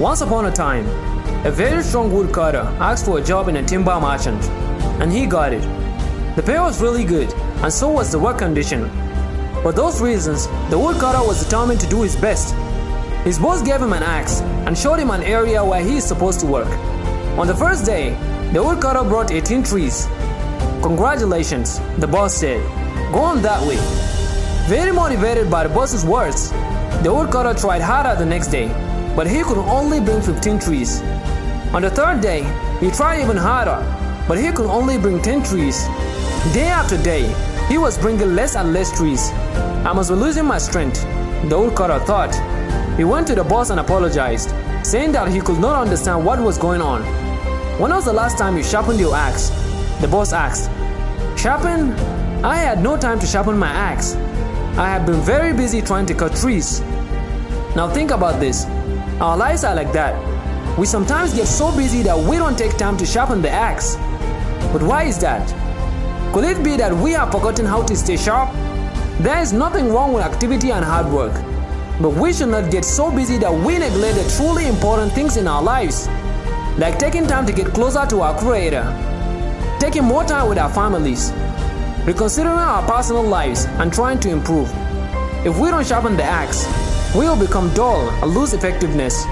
Once upon a time, a very strong woodcutter asked for a job in a timber merchant, and he got it. The pay was really good, and so was the work condition. For those reasons, the woodcutter was determined to do his best. His boss gave him an axe and showed him an area where he is supposed to work. On the first day, the woodcutter brought 18 trees. Congratulations, the boss said. Go on that way. Very motivated by the boss's words, the woodcutter tried harder the next day, but he could only bring 15 trees. On the third day, he tried even harder, but he could only bring 10 trees. Day after day, he was bringing less and less trees. I must be losing my strength, the old cutter thought. He went to the boss and apologized, saying that he could not understand what was going on. When was the last time you sharpened your axe? The boss asked. Sharpen? I had no time to sharpen my axe. I have been very busy trying to cut trees. Now think about this. Our lives are like that. We sometimes get so busy that we don't take time to sharpen the axe. But why is that? Could it be that we have forgotten how to stay sharp? There is nothing wrong with activity and hard work. But we should not get so busy that we neglect the truly important things in our lives, like taking time to get closer to our Creator, taking more time with our families, reconsidering our personal lives, and trying to improve. If we don't sharpen the axe, will become dull and lose effectiveness.